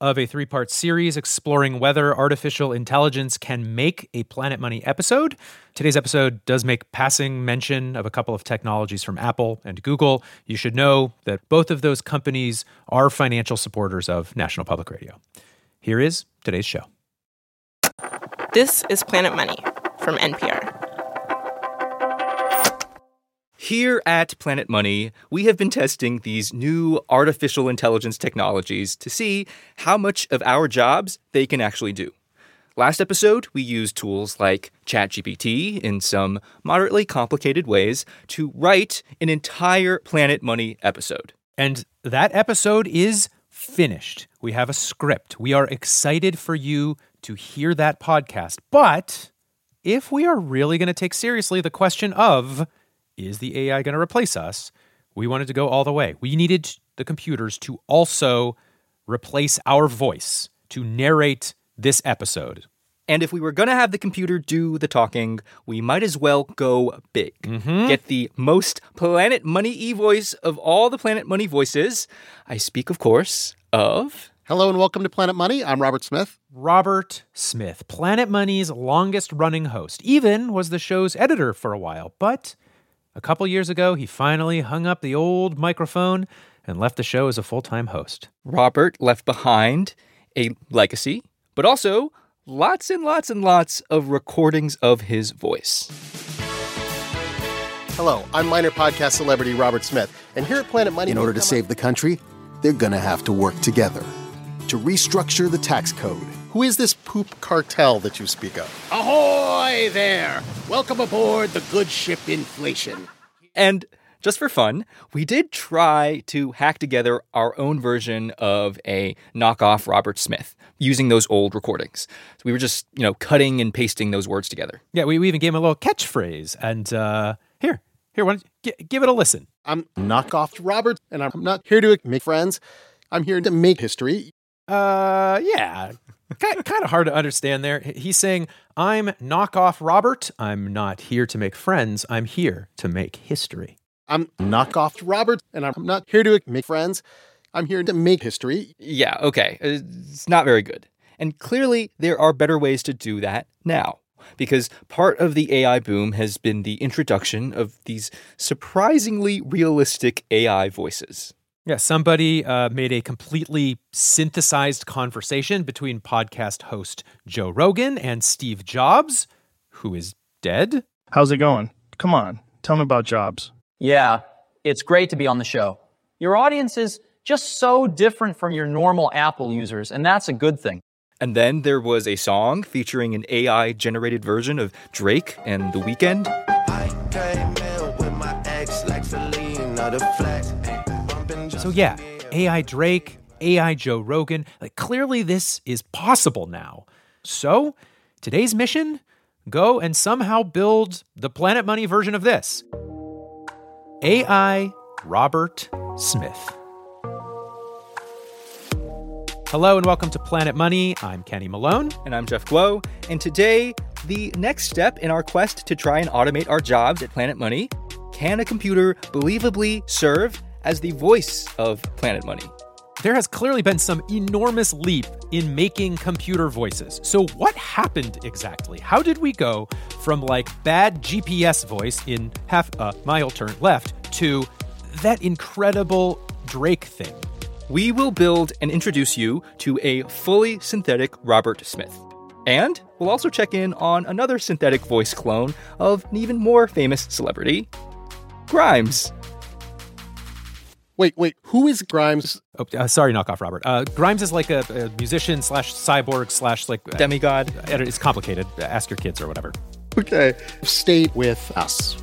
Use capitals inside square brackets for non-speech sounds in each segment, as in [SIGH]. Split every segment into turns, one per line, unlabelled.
of a three-part series exploring whether artificial intelligence can make a Planet Money episode. Today's episode does make passing mention of a couple of technologies from Apple and Google. You should know that both of those companies are financial supporters of National Public Radio. Here is today's show.
This is Planet Money from NPR.
Here at Planet Money, we have been testing these new artificial intelligence technologies to see how much of our jobs they can actually do. Last episode, we used tools like ChatGPT in some moderately complicated ways to write an entire Planet Money episode.
And that episode is finished. We have a script. We are excited for you to hear that podcast. But if we are really going to take seriously the question of is the AI going to replace us? We wanted to go all the way. We needed the computers to also replace our voice to narrate this episode.
And if we were going to have the computer do the talking, we might as well go big.
Mm-hmm.
Get the most Planet Money e voice of all the Planet Money voices. I speak, of course, of.
Hello and welcome to Planet Money. I'm Robert Smith.
Robert Smith, Planet Money's longest running host, even was the show's editor for a while. But a couple years ago, he finally hung up the old microphone and left the show as a full time host.
Robert left behind a legacy, but also lots and lots and lots of recordings of his voice.
Hello, I'm minor podcast celebrity Robert Smith, and here at Planet Money.
In order to save the country, they're gonna have to work together to restructure the tax code.
Who is this poop cartel that you speak of?
Ahoy there! Welcome aboard the good ship inflation.
And just for fun, we did try to hack together our own version of a knockoff Robert Smith using those old recordings. So we were just, you know, cutting and pasting those words together.
Yeah, we, we even gave him a little catchphrase. And uh, here, here, why don't you, g- give it a listen.
I'm knockoff Robert, and I'm not here to make friends. I'm here to make history.
Uh, yeah, kind, kind of hard to understand there. He's saying, I'm knockoff Robert. I'm not here to make friends. I'm here to make history.
I'm knockoff Robert, and I'm not here to make friends. I'm here to make history.
Yeah, okay. Uh, it's not very good. And clearly, there are better ways to do that now. Because part of the AI boom has been the introduction of these surprisingly realistic AI voices.
Yeah, somebody uh, made a completely synthesized conversation between podcast host Joe Rogan and Steve Jobs, who is dead.
How's it going? Come on, tell me about Jobs.
Yeah, it's great to be on the show. Your audience is just so different from your normal Apple users, and that's a good thing.
And then there was a song featuring an AI generated version of Drake and The Weeknd.
So, yeah, AI Drake, AI Joe Rogan. Like, clearly, this is possible now. So, today's mission go and somehow build the Planet Money version of this AI Robert Smith. Hello and welcome to Planet Money. I'm Kenny Malone.
And I'm Jeff Guo. And today, the next step in our quest to try and automate our jobs at Planet Money can a computer believably serve as the voice of Planet Money?
There has clearly been some enormous leap in making computer voices. So, what happened exactly? How did we go from like bad GPS voice in half uh, a mile turn left to that incredible Drake thing?
We will build and introduce you to a fully synthetic Robert Smith. And we'll also check in on another synthetic voice clone of an even more famous celebrity, Grimes.
Wait, wait, who is Grimes?
Oh, uh, sorry, knockoff Robert. Uh, Grimes is like a, a musician slash cyborg slash like uh,
demigod.
It's complicated. Ask your kids or whatever.
Okay, stay with us.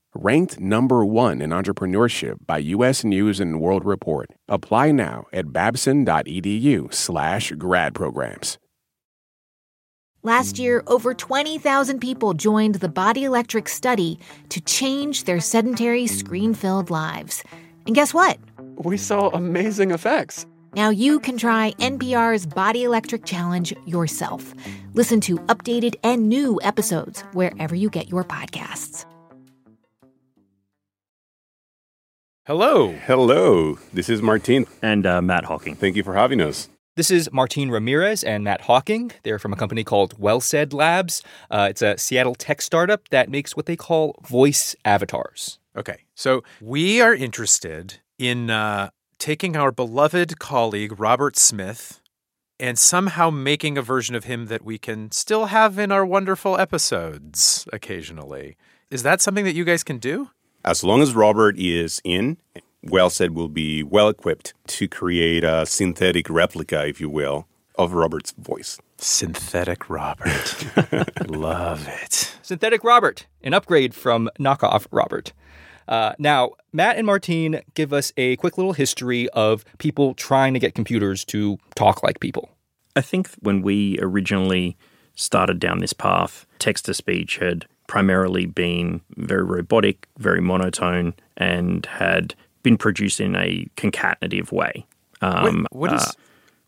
Ranked number one in entrepreneurship by U.S. News and World Report. Apply now at babson.edu/slash grad programs.
Last year, over 20,000 people joined the Body Electric study to change their sedentary, screen filled lives. And guess what?
We saw amazing effects.
Now you can try NPR's Body Electric Challenge yourself. Listen to updated and new episodes wherever you get your podcasts.
Hello.
Hello. This is Martin.
And uh, Matt Hocking.
Thank you for having us.
This is Martin Ramirez and Matt Hocking. They're from a company called WellSaid Labs. Uh, it's a Seattle tech startup that makes what they call voice avatars.
Okay. So we are interested in uh, taking our beloved colleague, Robert Smith, and somehow making a version of him that we can still have in our wonderful episodes occasionally. Is that something that you guys can do?
As long as Robert is in, WellSaid will be well equipped to create a synthetic replica, if you will, of Robert's voice.
Synthetic Robert. [LAUGHS] Love it.
Synthetic Robert, an upgrade from knockoff Robert. Uh, now, Matt and Martine give us a quick little history of people trying to get computers to talk like people.
I think when we originally started down this path, text to speech had primarily been very robotic, very monotone, and had been produced in a concatenative way.
Um, Wait, what is uh,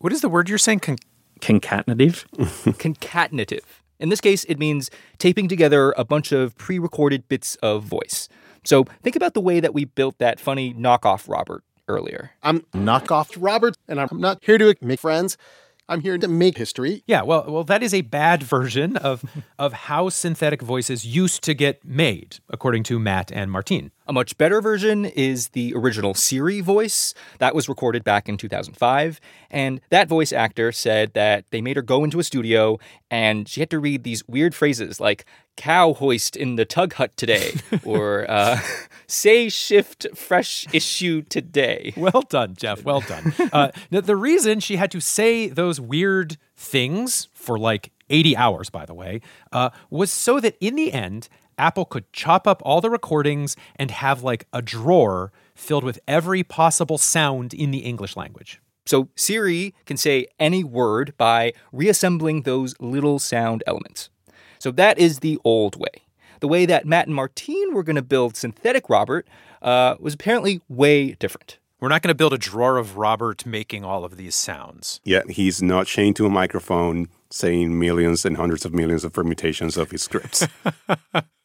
what is the word you're saying? Con-
concatenative. [LAUGHS]
concatenative. In this case, it means taping together a bunch of pre-recorded bits of voice. So think about the way that we built that funny knockoff Robert earlier.
I'm knockoff Robert, and I'm not here to make friends. I'm here to make history.
Yeah, well, well, that is a bad version of [LAUGHS] of how synthetic voices used to get made, according to Matt and Martine.
A much better version is the original Siri voice that was recorded back in 2005. And that voice actor said that they made her go into a studio and she had to read these weird phrases like cow hoist in the tug hut today [LAUGHS] or uh, say shift fresh issue today.
Well done, Jeff. Well done. Uh, the reason she had to say those weird things for like 80 hours, by the way, uh, was so that in the end, Apple could chop up all the recordings and have like a drawer filled with every possible sound in the English language.
So Siri can say any word by reassembling those little sound elements. So that is the old way. The way that Matt and Martine were going to build synthetic Robert uh, was apparently way different.
We're not going to build a drawer of Robert making all of these sounds.
Yeah, he's not chained to a microphone saying millions and hundreds of millions of permutations of his scripts. [LAUGHS]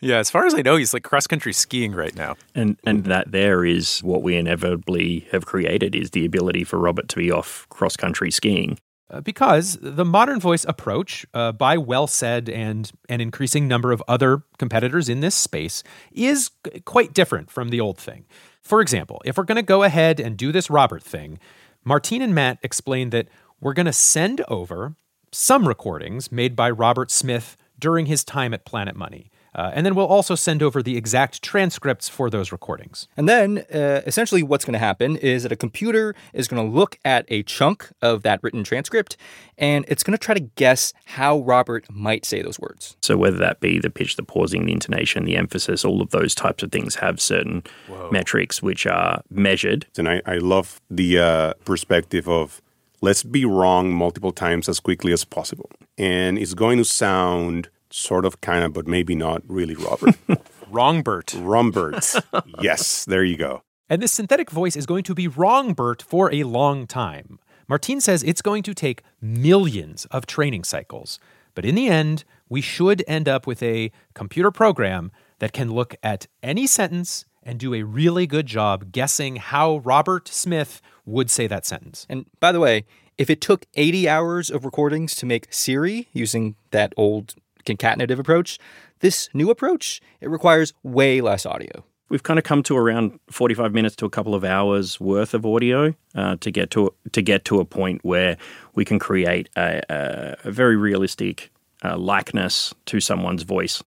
Yeah, as far as I know, he's like cross country skiing right now.
And and that there is what we inevitably have created is the ability for Robert to be off cross country skiing.
Uh, because the modern voice approach uh, by WellSaid and an increasing number of other competitors in this space is g- quite different from the old thing. For example, if we're going to go ahead and do this Robert thing, Martine and Matt explained that we're going to send over some recordings made by Robert Smith during his time at Planet Money. Uh, and then we'll also send over the exact transcripts for those recordings.
And then, uh, essentially, what's going to happen is that a computer is going to look at a chunk of that written transcript and it's going to try to guess how Robert might say those words.
So, whether that be the pitch, the pausing, the intonation, the emphasis, all of those types of things have certain Whoa. metrics which are measured.
And I, I love the uh, perspective of let's be wrong multiple times as quickly as possible. And it's going to sound sort of, kind of, but maybe not really Robert. [LAUGHS]
Wrongbert.
Wrongbert. [LAUGHS] yes, there you go.
And this synthetic voice is going to be Wrongbert for a long time. Martine says it's going to take millions of training cycles. But in the end, we should end up with a computer program that can look at any sentence and do a really good job guessing how Robert Smith would say that sentence.
And by the way, if it took 80 hours of recordings to make Siri using that old concatenative approach. This new approach, it requires way less audio.
We've kind of come to around 45 minutes to a couple of hours worth of audio uh, to get to to get to a point where we can create a, a, a very realistic uh, likeness to someone's voice.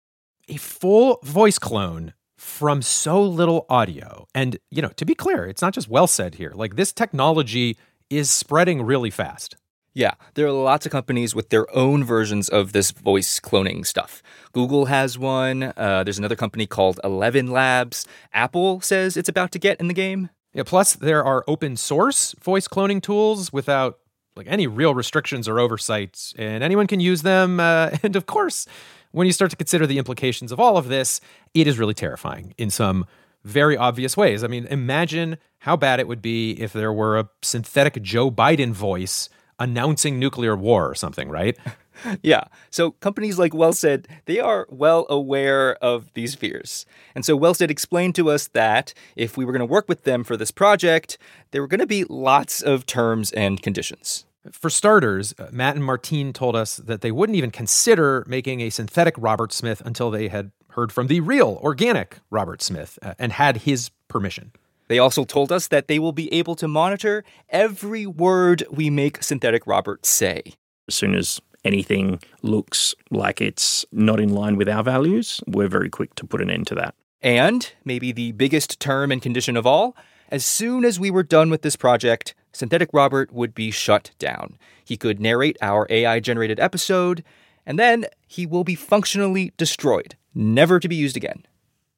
A full voice clone from so little audio. And, you know, to be clear, it's not just WellSaid here. Like this technology is spreading really fast.
Yeah, there are lots of companies with their own versions of this voice cloning stuff. Google has one. Uh, there's another company called ElevenLabs. Apple says it's about to get in the game.
Yeah, plus, there are open source voice cloning tools without like any real restrictions or oversight, and anyone can use them. Uh, [LAUGHS] and of course, when you start to consider the implications of all of this, it is really terrifying in some very obvious ways. I mean, imagine how bad it would be if there were a synthetic Joe Biden voice announcing nuclear war or something, right? [LAUGHS]
yeah. So companies like WellSaid, they are well aware of these fears. And so WellSaid explained to us that if we were going to work with them for this project, there were going to be lots of terms and conditions.
For starters, uh, Matt and Martine told us that they wouldn't even consider making a synthetic Robert Smith until they had heard from the real, organic Robert Smith uh, and had his permission.
They also told us that they will be able to monitor every word we make Synthetic Robert say.
As soon as anything looks like it's not in line with our values, we're very quick to put an end to that.
And maybe the biggest term and condition of all, as soon as we were done with this project, Synthetic Robert would be shut down. He could narrate our AI generated episode, and then he will be functionally destroyed, never to be used again.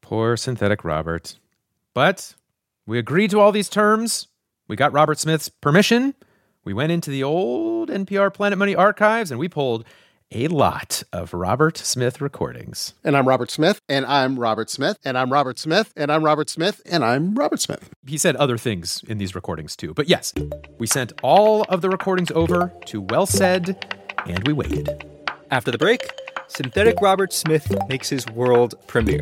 Poor Synthetic Robert. But we agreed to all these terms. We got Robert Smith's permission. We went into the old NPR Planet Money archives and we pulled a lot of Robert Smith recordings.
And I'm Robert Smith, and I'm Robert Smith, and I'm Robert Smith, and I'm Robert Smith, and I'm Robert Smith.
He said other things in these recordings too. But yes, we sent all of the recordings over to WellSaid, and we waited.
After the break, Synthetic Robert Smith makes his world premiere.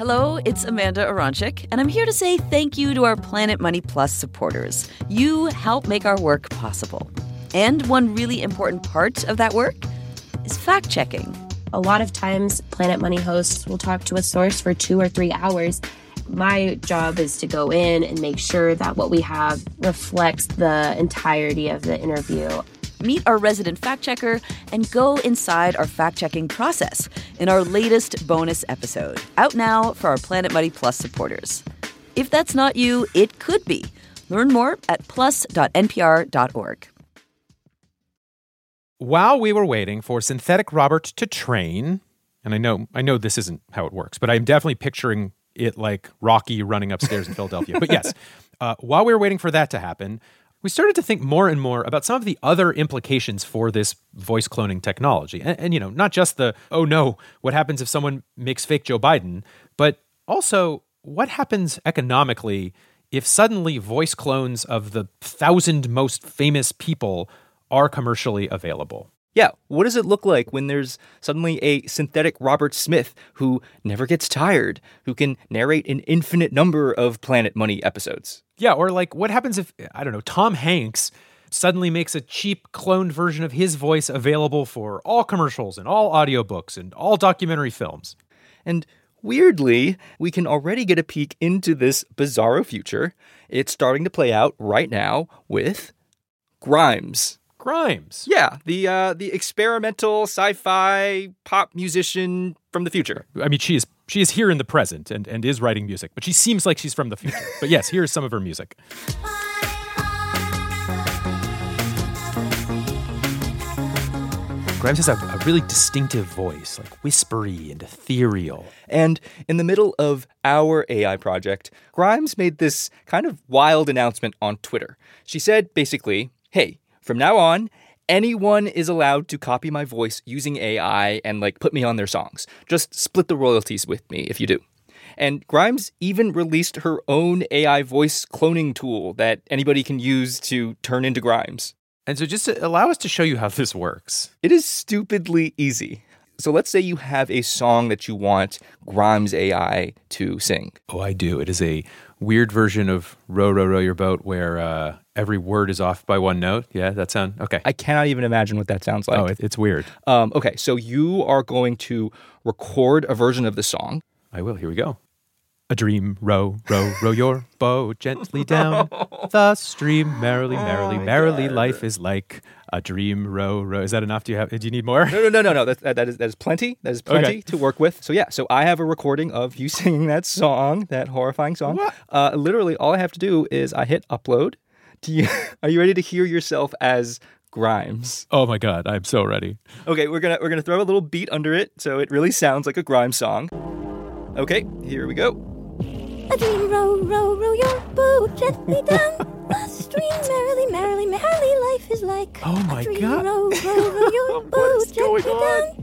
Hello, it's Amanda Aronczyk, and I'm here to say thank you to our Planet Money Plus supporters. You help make our work possible. And one really important part of that work is fact checking.
A lot of times, Planet Money hosts will talk to a source for two or three hours. My job is to go in and make sure that what we have reflects the entirety of the interview
meet our resident fact checker, and go inside our fact checking process in our latest bonus episode, out now for our Planet Money Plus supporters. If that's not you, it could be. Learn more at plus.npr.org.
While we were waiting for Synthetic Robert to train, and I know I know this isn't how it works, but I'm definitely picturing it like Rocky running upstairs in Philadelphia. But yes, [LAUGHS] uh, while we were waiting for that to happen, we started to think more and more about some of the other implications for this voice cloning technology. And, and, you know, not just the, oh no, what happens if someone makes fake Joe Biden, but also what happens economically if suddenly voice clones of the thousand most famous people are commercially available.
Yeah, what does it look like when there's suddenly a synthetic Robert Smith who never gets tired, who can narrate an infinite number of Planet Money episodes?
Yeah, or like what happens if, I don't know, Tom Hanks suddenly makes a cheap cloned version of his voice available for all commercials and all audiobooks and all documentary films?
And weirdly, we can already get a peek into this bizarro future. It's starting to play out right now with Grimes.
Grimes.
Yeah, the uh, the experimental sci-fi pop musician from the future.
I mean, she is she is here in the present and, and is writing music, but she seems like she's from the future. but yes, here's some of her music. Grimes has a, a, really distinctive voice, like whispery and ethereal.
And in the middle of our AI project, Grimes made this kind of wild announcement on Twitter. She said basically, hey, from now on, anyone is allowed to copy my voice using AI and like put me on their songs. Just split the royalties with me if you do. And Grimes even released her own AI voice cloning tool that anybody can use to turn into Grimes.
And so, just to allow us to show you how this works,
it is stupidly easy. So, let's say you have a song that you want Grimes AI to sing.
Oh, I do. It is a weird version of Row, Row, Row Your Boat where uh, every word is off by one note. Yeah, that sound okay.
I cannot even imagine what that sounds like.
Oh, it, it's weird.
Um, okay, so you are going to record a version of the song.
I will. Here we go. A dream, row, row, row your [LAUGHS] boat gently down the stream, merrily, merrily, oh merrily. God. Life is like a dream, row, row. Is that enough? Do you have? Do you need more?
No, no, no, no, no. That, that, that is that is plenty. That is plenty okay. to work with. So yeah. So I have a recording of you [LAUGHS] singing that song, that horrifying song. Uh, literally, all I have to do is I hit upload. [LAUGHS] Do you? Are you ready to hear yourself as Grimes.
Oh my god, I'm so ready.
Okay, we're gonna we're gonna throw a little beat under it so it really sounds like a Grimes song. Okay, here we go.
A dream, row, row, row your boat gently [LAUGHS] down the stream. Merrily, merrily, merrily, life is like.
Oh my
a dream,
god!
Row, row, row your [LAUGHS] boat gently down.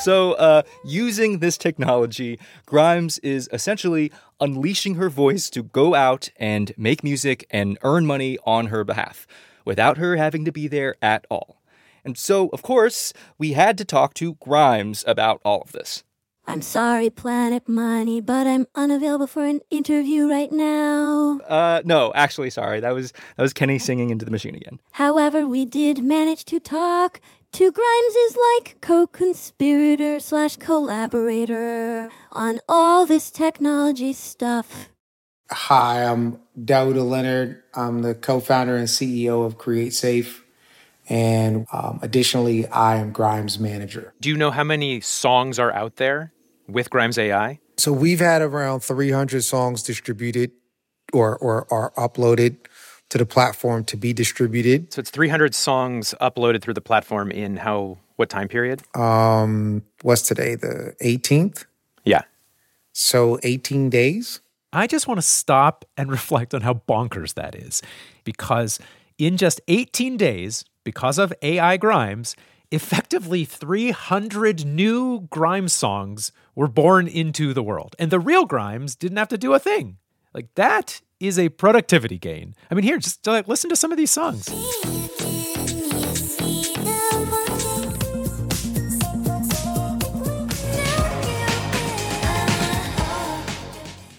So, uh, using this technology, Grimes is essentially unleashing her voice to go out and make music and earn money on her behalf without her having to be there at all. And so, of course, we had to talk to Grimes about all of this.
I'm sorry, Planet Money, but I'm unavailable for an interview right now.
Uh, no, actually, sorry. That was that was Kenny singing into the machine again.
However, we did manage to talk to Grimes is like co-conspirator slash collaborator on all this technology stuff.
Hi, I'm Daouda Leonard. I'm the co-founder and CEO of CreateSafe. And um, additionally, I am Grimes manager.
Do you know how many songs are out there with Grimes AI?
So we've had around 300 songs distributed or, or, or uploaded to the platform to be distributed.
So it's 300 songs uploaded through the platform in how what time period?
Um, what's today? The 18th.
Yeah.
So 18 days.
I just want to stop and [LAUGHS] reflect on how bonkers that is, because in just 18 days, because of AI Grimes, effectively 300 new Grimes songs were born into the world. And the real Grimes didn't have to do a thing. Like that is a productivity gain. I mean, here, just like, listen to some of these songs.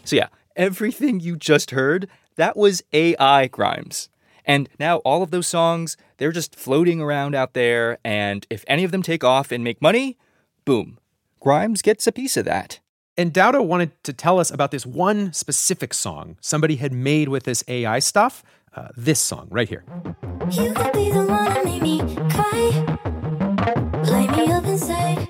So, yeah, everything you just heard, that was AI Grimes. And now all of those songs, they're just floating around out there. And if any of them take off and make money, boom, Grimes gets a piece of that.
And Daouda wanted to tell us about this one specific song somebody had made with this AI stuff. Uh, this song right here. You could be the one that made me cry. Light me up inside,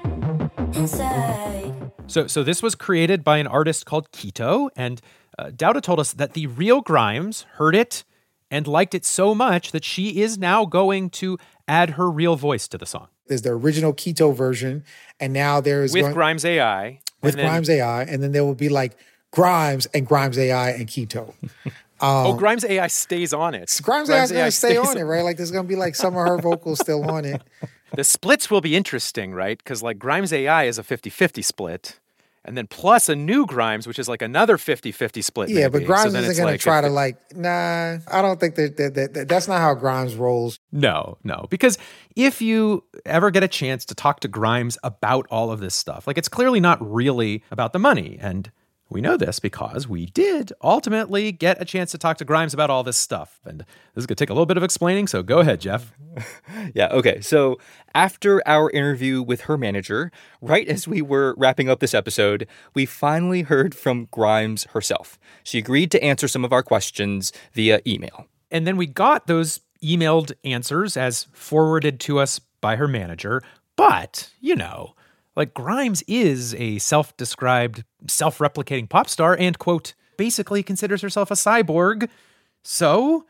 inside. So, so this was created by an artist called Kito, and uh, Daouda told us that the real Grimes heard it and liked it so much that she is now going to add her real voice to the song.
There's the original Kito version, and now there's
with
going,
Grimes AI.
With then, Grimes AI, and then there will be like Grimes and Grimes AI and Kito. [LAUGHS]
Um, oh, Grimes AI stays on it.
Grimes, Grimes AI is going to stay on it, right? Like there's going to be like some of her vocals still on it. [LAUGHS]
The splits will be interesting, right? Because like Grimes AI is a 50 50 split and then plus a new Grimes, which is like another 50-50 split.
Yeah,
maybe.
but Grimes so isn't going like to try to like, nah, I don't think that, that, that, that, that's not how Grimes rolls.
No, no, because if you ever get a chance to talk to Grimes about all of this stuff, like it's clearly not really about the money, and we know this because we did ultimately get a chance to talk to Grimes about all this stuff. And this is going to take a little bit of explaining, so go ahead, Jeff. [LAUGHS]
yeah, okay. So after our interview with her manager, right as we were wrapping up this episode, we finally heard from Grimes herself. She agreed to answer some of our questions via email.
And then we got those emailed answers as forwarded to us by her manager. But, you know, like Grimes is a self described, self replicating pop star and, quote, basically considers herself a cyborg. So,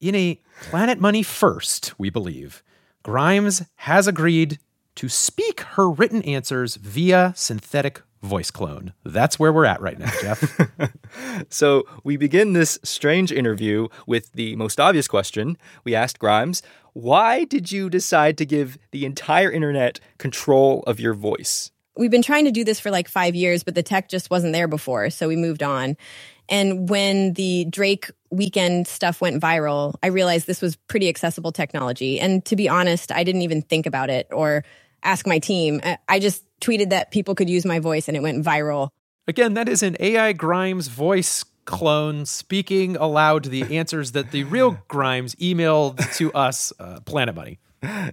in a Planet Money first, we believe, Grimes has agreed to speak her written answers via synthetic voice clone. That's where we're at right now, Jeff. [LAUGHS]
so we begin this strange interview with the most obvious question. We asked Grimes, why did you decide to give the entire internet control of your voice?
We've been trying to do this for like five years, but the tech just wasn't there before, so we moved on. And when the Drake Weeknd stuff went viral, I realized this was pretty accessible technology. And to be honest, I didn't even think about it or ask my team. I just tweeted that people could use my voice and it went viral.
Again, that is an AI Grimes voice clone speaking aloud the answers that the real [LAUGHS] Grimes emailed to us, uh, Planet Money.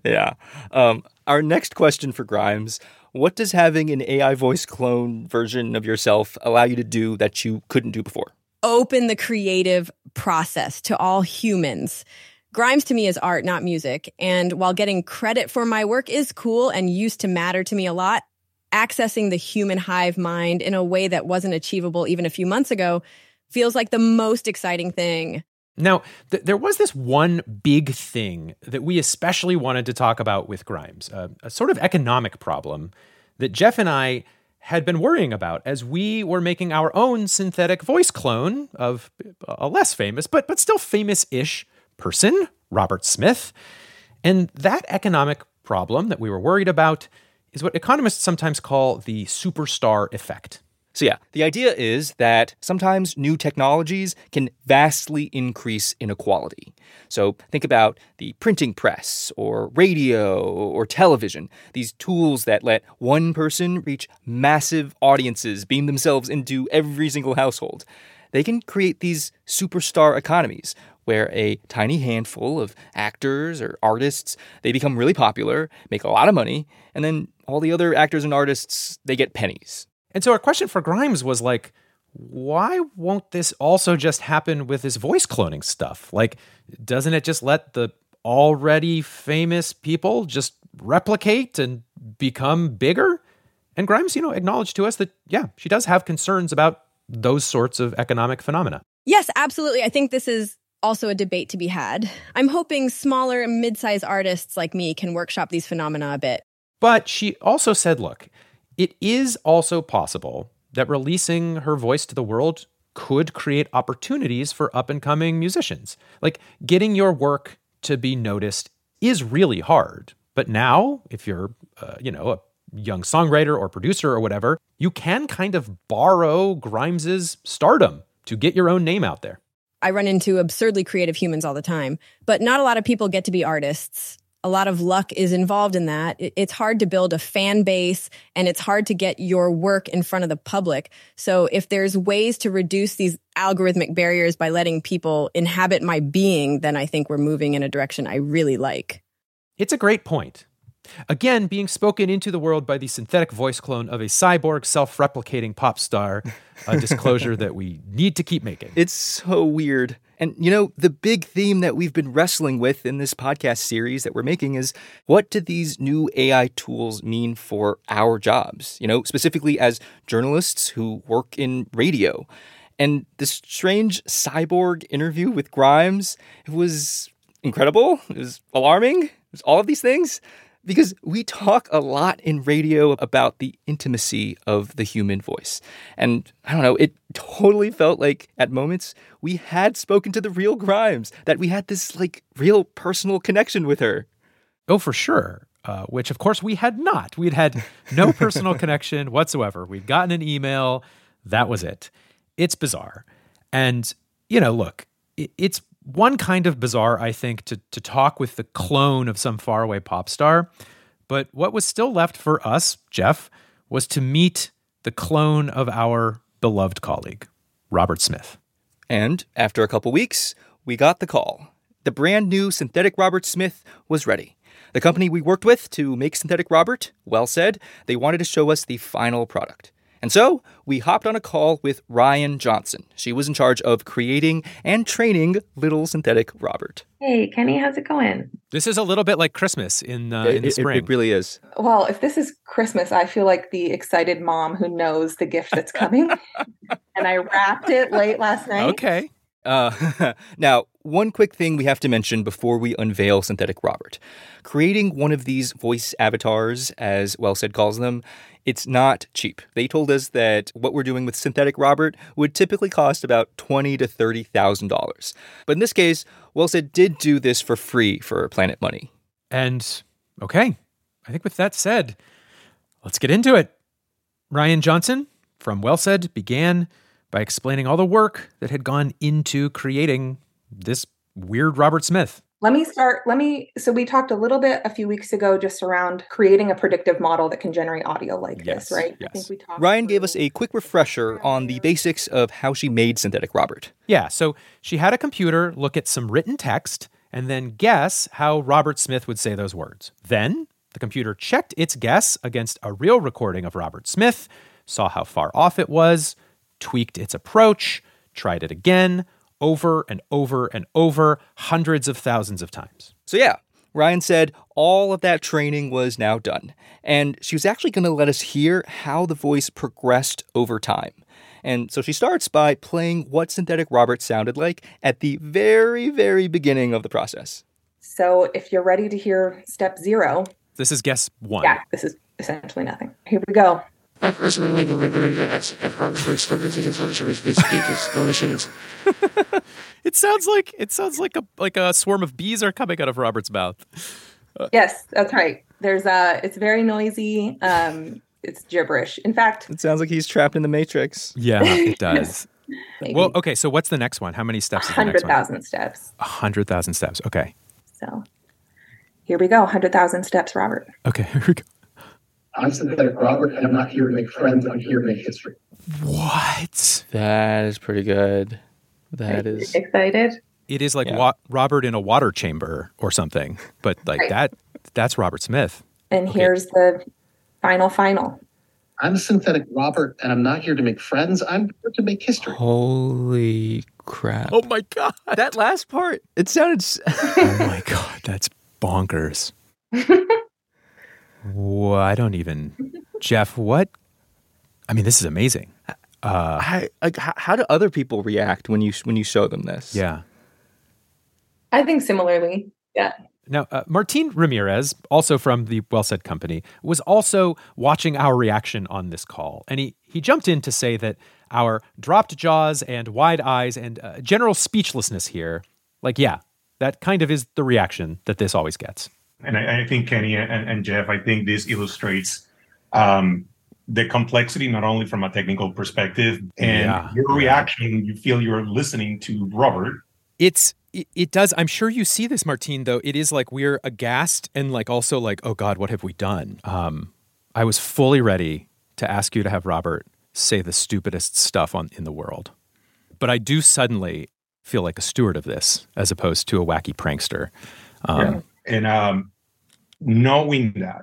Yeah. Um, our next question for Grimes What does having an AI voice clone version of yourself allow you to do that you couldn't do before?
Open the creative process to all humans. Grimes to me is art, not music. And while getting credit for my work is cool and used to matter to me a lot, accessing the human hive mind in a way that wasn't achievable even a few months ago feels like the most exciting thing.
Now, th- there was this one big thing that we especially wanted to talk about with Grimes, uh, a sort of economic problem that Jeff and I had been worrying about as we were making our own synthetic voice clone of a less famous, but, but still famous ish person, Robert Smith. And that economic problem that we were worried about is what economists sometimes call the superstar effect.
So, yeah, the idea is that sometimes new technologies can vastly increase inequality. So, think about the printing press, or radio, or television, these tools that let one person reach massive audiences, beam themselves into every single household. They can create these superstar economies where a tiny handful of actors or artists they become really popular make a lot of money and then all the other actors and artists they get pennies
and so our question for Grimes was like, why won't this also just happen with this voice cloning stuff? Like, doesn't it just let the already famous people just replicate and become bigger? And Grimes, you know, acknowledged to us that, yeah, she does have concerns about those sorts of economic phenomena.
Yes, absolutely. I think this is also a debate to be had. I'm hoping smaller mid-sized artists like me can workshop these phenomena a bit.
But she also said, look, it is also possible that releasing her voice to the world could create opportunities for up and coming musicians. Like getting your work to be noticed is really hard. But now, if you're, uh, you know, a young songwriter or producer or whatever, you can kind of borrow Grimes's stardom to get your own name out there.
I run into absurdly creative humans all the time, but not a lot of people get to be artists a lot of luck is involved in that. It's hard to build a fan base and it's hard to get your work in front of the public. So if there's ways to reduce these algorithmic barriers by letting people inhabit my being, then I think we're moving in a direction I really like.
It's a great point. Again, being spoken into the world by the synthetic voice clone of a cyborg self replicating pop star, a disclosure that we need to keep making.
It's so weird. And you know, the big theme that we've been wrestling with in this podcast series that we're making is what do these new AI tools mean for our jobs? You know, specifically as journalists who work in radio. And this strange cyborg interview with Grimes, it was incredible. It was alarming. It was all of these things because we talk a lot in radio about the intimacy of the human voice. And I don't know, it totally felt like at moments we had spoken to the real Grimes, that we had this like real personal connection with her.
Oh, for sure. Uh, which, of course, we had not. We'd had no [LAUGHS] personal connection whatsoever. We'd gotten an email. That was it. It's bizarre. And, you know, look, it's one kind of bizarre, I think, to, to talk with the clone of some faraway pop star. But what was still left for us, Jeff, was to meet the clone of our beloved colleague, Robert Smith.
And after a couple weeks, we got the call. The brand new synthetic Robert Smith was ready. The company we worked with to make synthetic Robert, WellSaid, they wanted to show us the final product. And so we hopped on a call with Ryan Johnson. She was in charge of creating and training Little Synthetic Robert.
Hey, Kenny, how's it going?
This is a little bit like Christmas in, uh,
It-
in the
it-
spring.
It really is.
Well, if this is Christmas, I feel like the excited mom who knows the gift that's coming. [LAUGHS] and I wrapped it late last night.
Okay.
Uh, [LAUGHS] now, one quick thing we have to mention before we unveil Synthetic Robert. Creating one of these voice avatars, as WellSaid calls them, it's not cheap. They told us that what we're doing with Synthetic Robert would typically cost about twenty to thirty thousand dollars. But in this case, Said did do this for free for Planet Money.
And okay, I think with that said, let's get into it. Ryan Johnson from WellSaid began by explaining all the work that had gone into creating this weird Robert Smith.
Let me start. Let me. So, we talked a little bit a few weeks ago just around creating a predictive model that can generate audio like
Yes,
this, right? I think we talked.
Ryan gave us a quick refresher on the basics of how she made Synthetic Robert.
Yeah, so she had a computer look at some written text and then guess how Robert Smith would say those words. Then the computer checked its guess against a real recording of Robert Smith, saw how far off it was, tweaked its approach, tried it again, over and over and over, hundreds of thousands of times.
So, yeah, Ryan said all of that training was now done. And she was actually going to let us hear how the voice progressed over time. And so she starts by playing what Synthetic Robert sounded like at the very, very beginning of the process.
So, if you're ready to hear step zero,
This is guess one.
yeah, this is essentially nothing. Here we go. [LAUGHS]
It sounds like it sounds like a like a swarm of bees are coming out of Robert's mouth.
Yes, that's right. There's uh it's very noisy. Um it's gibberish. In fact,
It sounds like he's trapped in the Matrix.
Yeah, it [LAUGHS] does.
maybe
Well, okay, so what's the next one? How many steps is the next one?
100,000 steps.
A hundred thousand steps. Okay.
So here we go 100,000 steps, Robert.
Okay, [LAUGHS] here we go.
I'm synthetic Robert, and I'm not here to make friends. I'm here to make history.
What?
That is pretty good. That is.
Excited?
It is like
Yeah.
wa- Robert in a water chamber or something, but like
Right.
that. That's Robert Smith.
And here's the final, final.
I'm synthetic Robert, and I'm not here to make friends. I'm here to make history.
Holy crap.
Oh my god.
That last part, it sounded. [LAUGHS]
Oh my god, that's bonkers. [LAUGHS] Whoa, I don't even. Jeff, what? I mean, this is amazing. Uh,
how, like, how, how do other people react when you when you show them this?
yeah.
I think similarly. Yeah.
Now, uh, Martin Ramirez, also from the WellSaid Company, was also watching our reaction on this call. And he, he jumped in to say that our dropped jaws and wide eyes and uh, general speechlessness here, like, yeah, that kind of is the reaction that this always gets.
And I, I think Kenny and, and Jeff, I think this illustrates um, the complexity not only from a technical perspective and
Yeah.
your reaction. You feel you're listening to Robert.
It's it, does. I'm sure you see this, Martine. Though it is like we're aghast and like also like, oh God, what have we done? Um, I was fully ready to ask you to have Robert say the stupidest stuff on in the world, but I do suddenly feel like a steward of this as opposed to a wacky prankster. Um,
Yeah. And um, knowing that,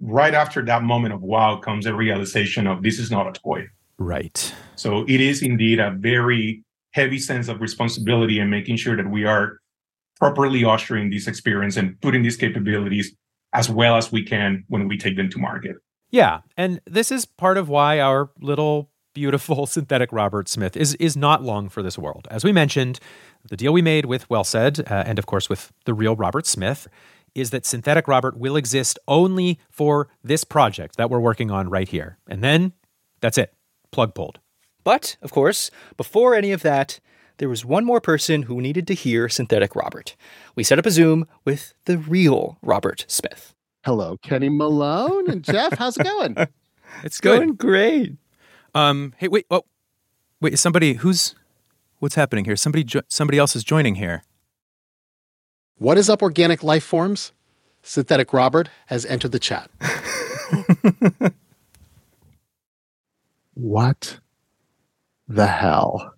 right after that moment of wow comes a realization of this is not a toy.
Right.
So it is indeed a very heavy sense of responsibility and making sure that we are properly ushering this experience and putting these capabilities as well as we can when we take them to market.
Yeah, and this is part of why our little beautiful [LAUGHS] synthetic Robert Smith is is not long for this world. As we mentioned, the deal we made with WellSaid, uh, and of course with the real Robert Smith, is that synthetic Robert will exist only for this project that we're working on right here, and then that's it, plug pulled.
But, of course, before any of that, there was one more person who needed to hear Synthetic Robert. We set up a Zoom with the real Robert Smith.
Hello, Kenny Malone and Jeff. [LAUGHS] How's it going?
It's
going great.
Um, hey, wait, oh, wait, is somebody who's what's happening here? Somebody, jo- somebody else is joining here.
What is up, organic life forms? Synthetic Robert has entered the chat. [LAUGHS] what the hell?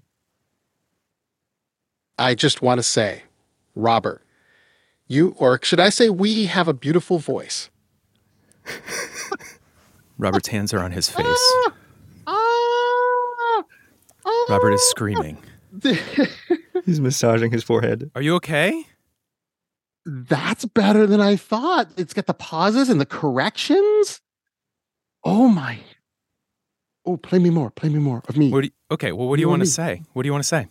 I just want to say, Robert, you, or should I say, we have a beautiful voice. [LAUGHS]
Robert's hands are on his face. [LAUGHS] Robert is screaming. [LAUGHS]
He's massaging his forehead.
Are you okay?
That's better than I thought. It's got the pauses and the corrections. Oh my. Oh, play me more. Play me more of me.
What do you, okay, well, what do you
You
want to say? What do you want to say?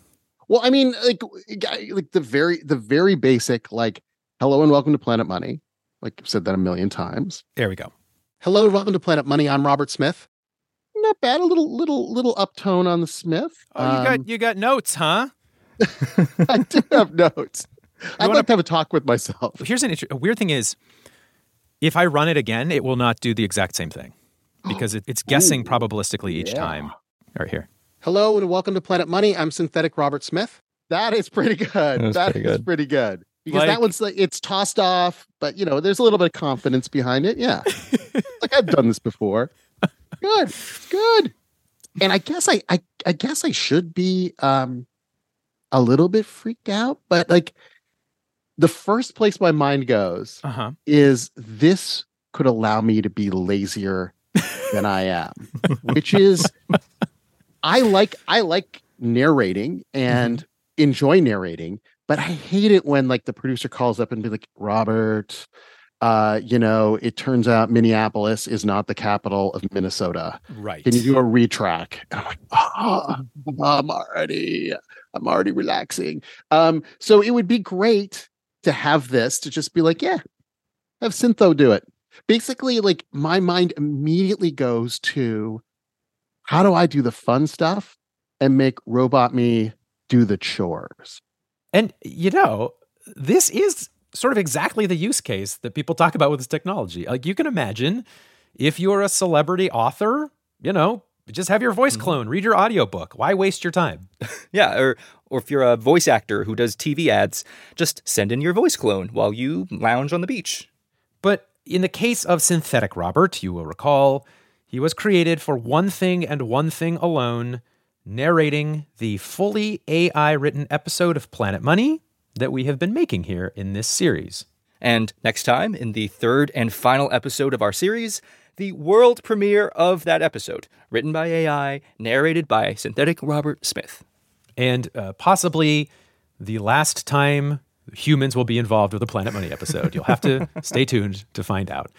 Well, I mean, like, like the very, the very basic, like, hello and welcome to Planet Money. Like I've said that a million times.
There we go.
Hello and welcome to Planet Money. I'm Robert Smith. Not bad. A little, little, little uptone on the Smith.
Oh, you
Um,
got you got notes, huh? [LAUGHS]
I do have notes. I'd
wanna-
like to have a talk with myself. [LAUGHS]
Here's an inter- a weird thing is, if I run it again, it will not do the exact same thing because it, it's guessing probabilistically each
yeah.
time. Right here.
Hello and welcome to Planet Money. I'm Synthetic Robert Smith. That is pretty good.
That's
That
pretty
is
good.
pretty good. Because
Like-
that one's like it's tossed off, but you know, there's a little bit of confidence behind it. Yeah. [LAUGHS] like I've done this before. Good. Good. And I guess I, I I guess I should be um a little bit freaked out, but like the first place my mind goes
Uh huh.
is this could allow me to be lazier than I am, which is I like I like narrating and enjoy narrating, but I hate it when like the producer calls up and be like, Robert, uh, you know, it turns out Minneapolis is not the capital of Minnesota.
Right.
Can you do a retrack? And [LAUGHS] I'm like, oh, I'm already, I'm already relaxing. Um, so it would be great to have this to just be like, yeah, have Syntho do it. Basically, like my mind immediately goes to how do I do the fun stuff and make robot me do the chores?
And you know, this is sort of exactly the use case that people talk about with this technology. Like you can imagine if you're a celebrity author, you know, just have your voice mm-hmm. clone, read your audiobook. Why waste your time? [LAUGHS]
Yeah, or or if you're a voice actor who does TV ads, just send in your voice clone while you lounge on the beach.
But in the case of Synthetic Robert, you will recall, he was created for one thing and one thing alone narrating the fully AI written episode of Planet Money that we have been making here in this series.
And next time, in the third and final episode of our series, the world premiere of that episode, written by AI, narrated by synthetic Robert Smith.
And uh, possibly the last time humans will be involved with a Planet Money episode. You'll have to [LAUGHS] stay tuned to find out.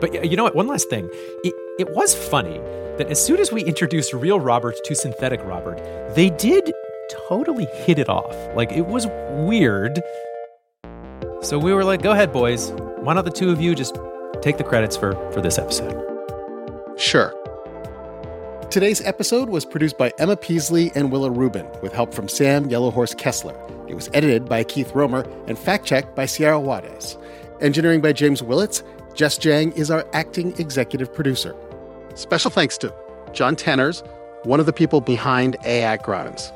But you know what? One last thing. It, it was funny that as soon as we introduced real Robert to synthetic Robert, they did totally hit it off. Like it was weird. So we were like, go ahead, boys. Why don't the two of you just take the credits for, for this episode?
Sure. Today's episode was produced by Emma Peaslee and Willa Rubin, with help from Sam Yellowhorse Kesler. It was edited by Keith Romer and fact checked by Sierra Juarez. Engineering by James Willetts. Jess Jiang is our acting executive producer. Special thanks to John Tenners, one of the people behind AI Grimes.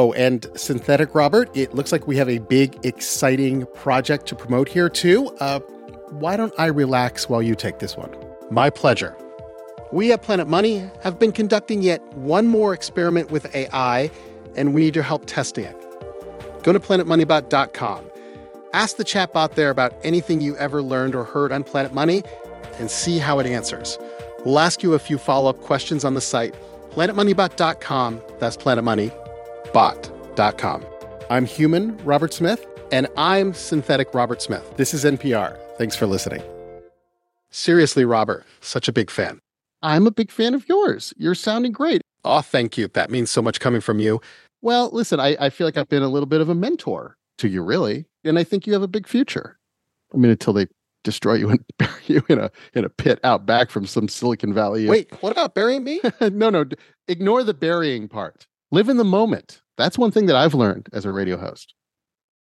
Oh, and Synthetic Robert, it looks like we have a big, exciting project to promote here, too. Uh, why don't I relax while you take this one? My pleasure. We at Planet Money have been conducting yet one more experiment with AI, and we need your help testing it. Go to planetmoneybot.com. Ask the chatbot there about anything you ever learned or heard on Planet Money and see how it answers. We'll ask you a few follow up questions on the site, planetmoneybot.com. That's planetmoneybot.com. I'm human Robert Smith, and I'm synthetic Robert Smith. This is NPR. Thanks for listening. Seriously, Robert, such a big fan. I'm a big fan of yours. You're sounding great. Oh, thank you. That means so much coming from you. Well, listen, I, I feel like I've been a little bit of a mentor to you, really. And I think you have a big future. I mean, until they destroy you and [LAUGHS] bury you in a in a pit out back from some Silicon Valley.
Wait, what about burying me? [LAUGHS]
no, no. Ignore the burying part. Live in the moment. That's one thing that I've learned as a radio host.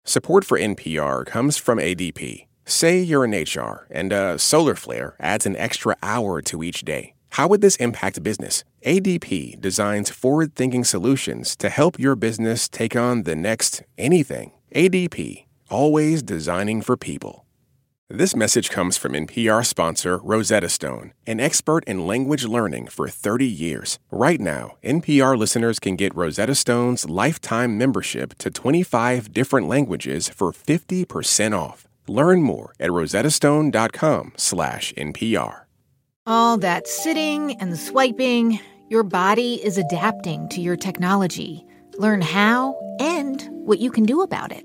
Support for NPR comes from ADP. Say you're in HR and a solar flare adds an extra hour to each day. How would this impact business? ADP designs forward thinking solutions to help your business take on the next anything. ADP, always designing for people. This message comes from NPR sponsor Rosetta Stone, an expert in language learning for 30 years. Right now, NPR listeners can get Rosetta Stone's lifetime membership to 25 different languages for 50% off. Learn more at rosettastone.com/npr.
All that sitting and swiping. Your body is adapting to your technology. Learn how and what you can do about it.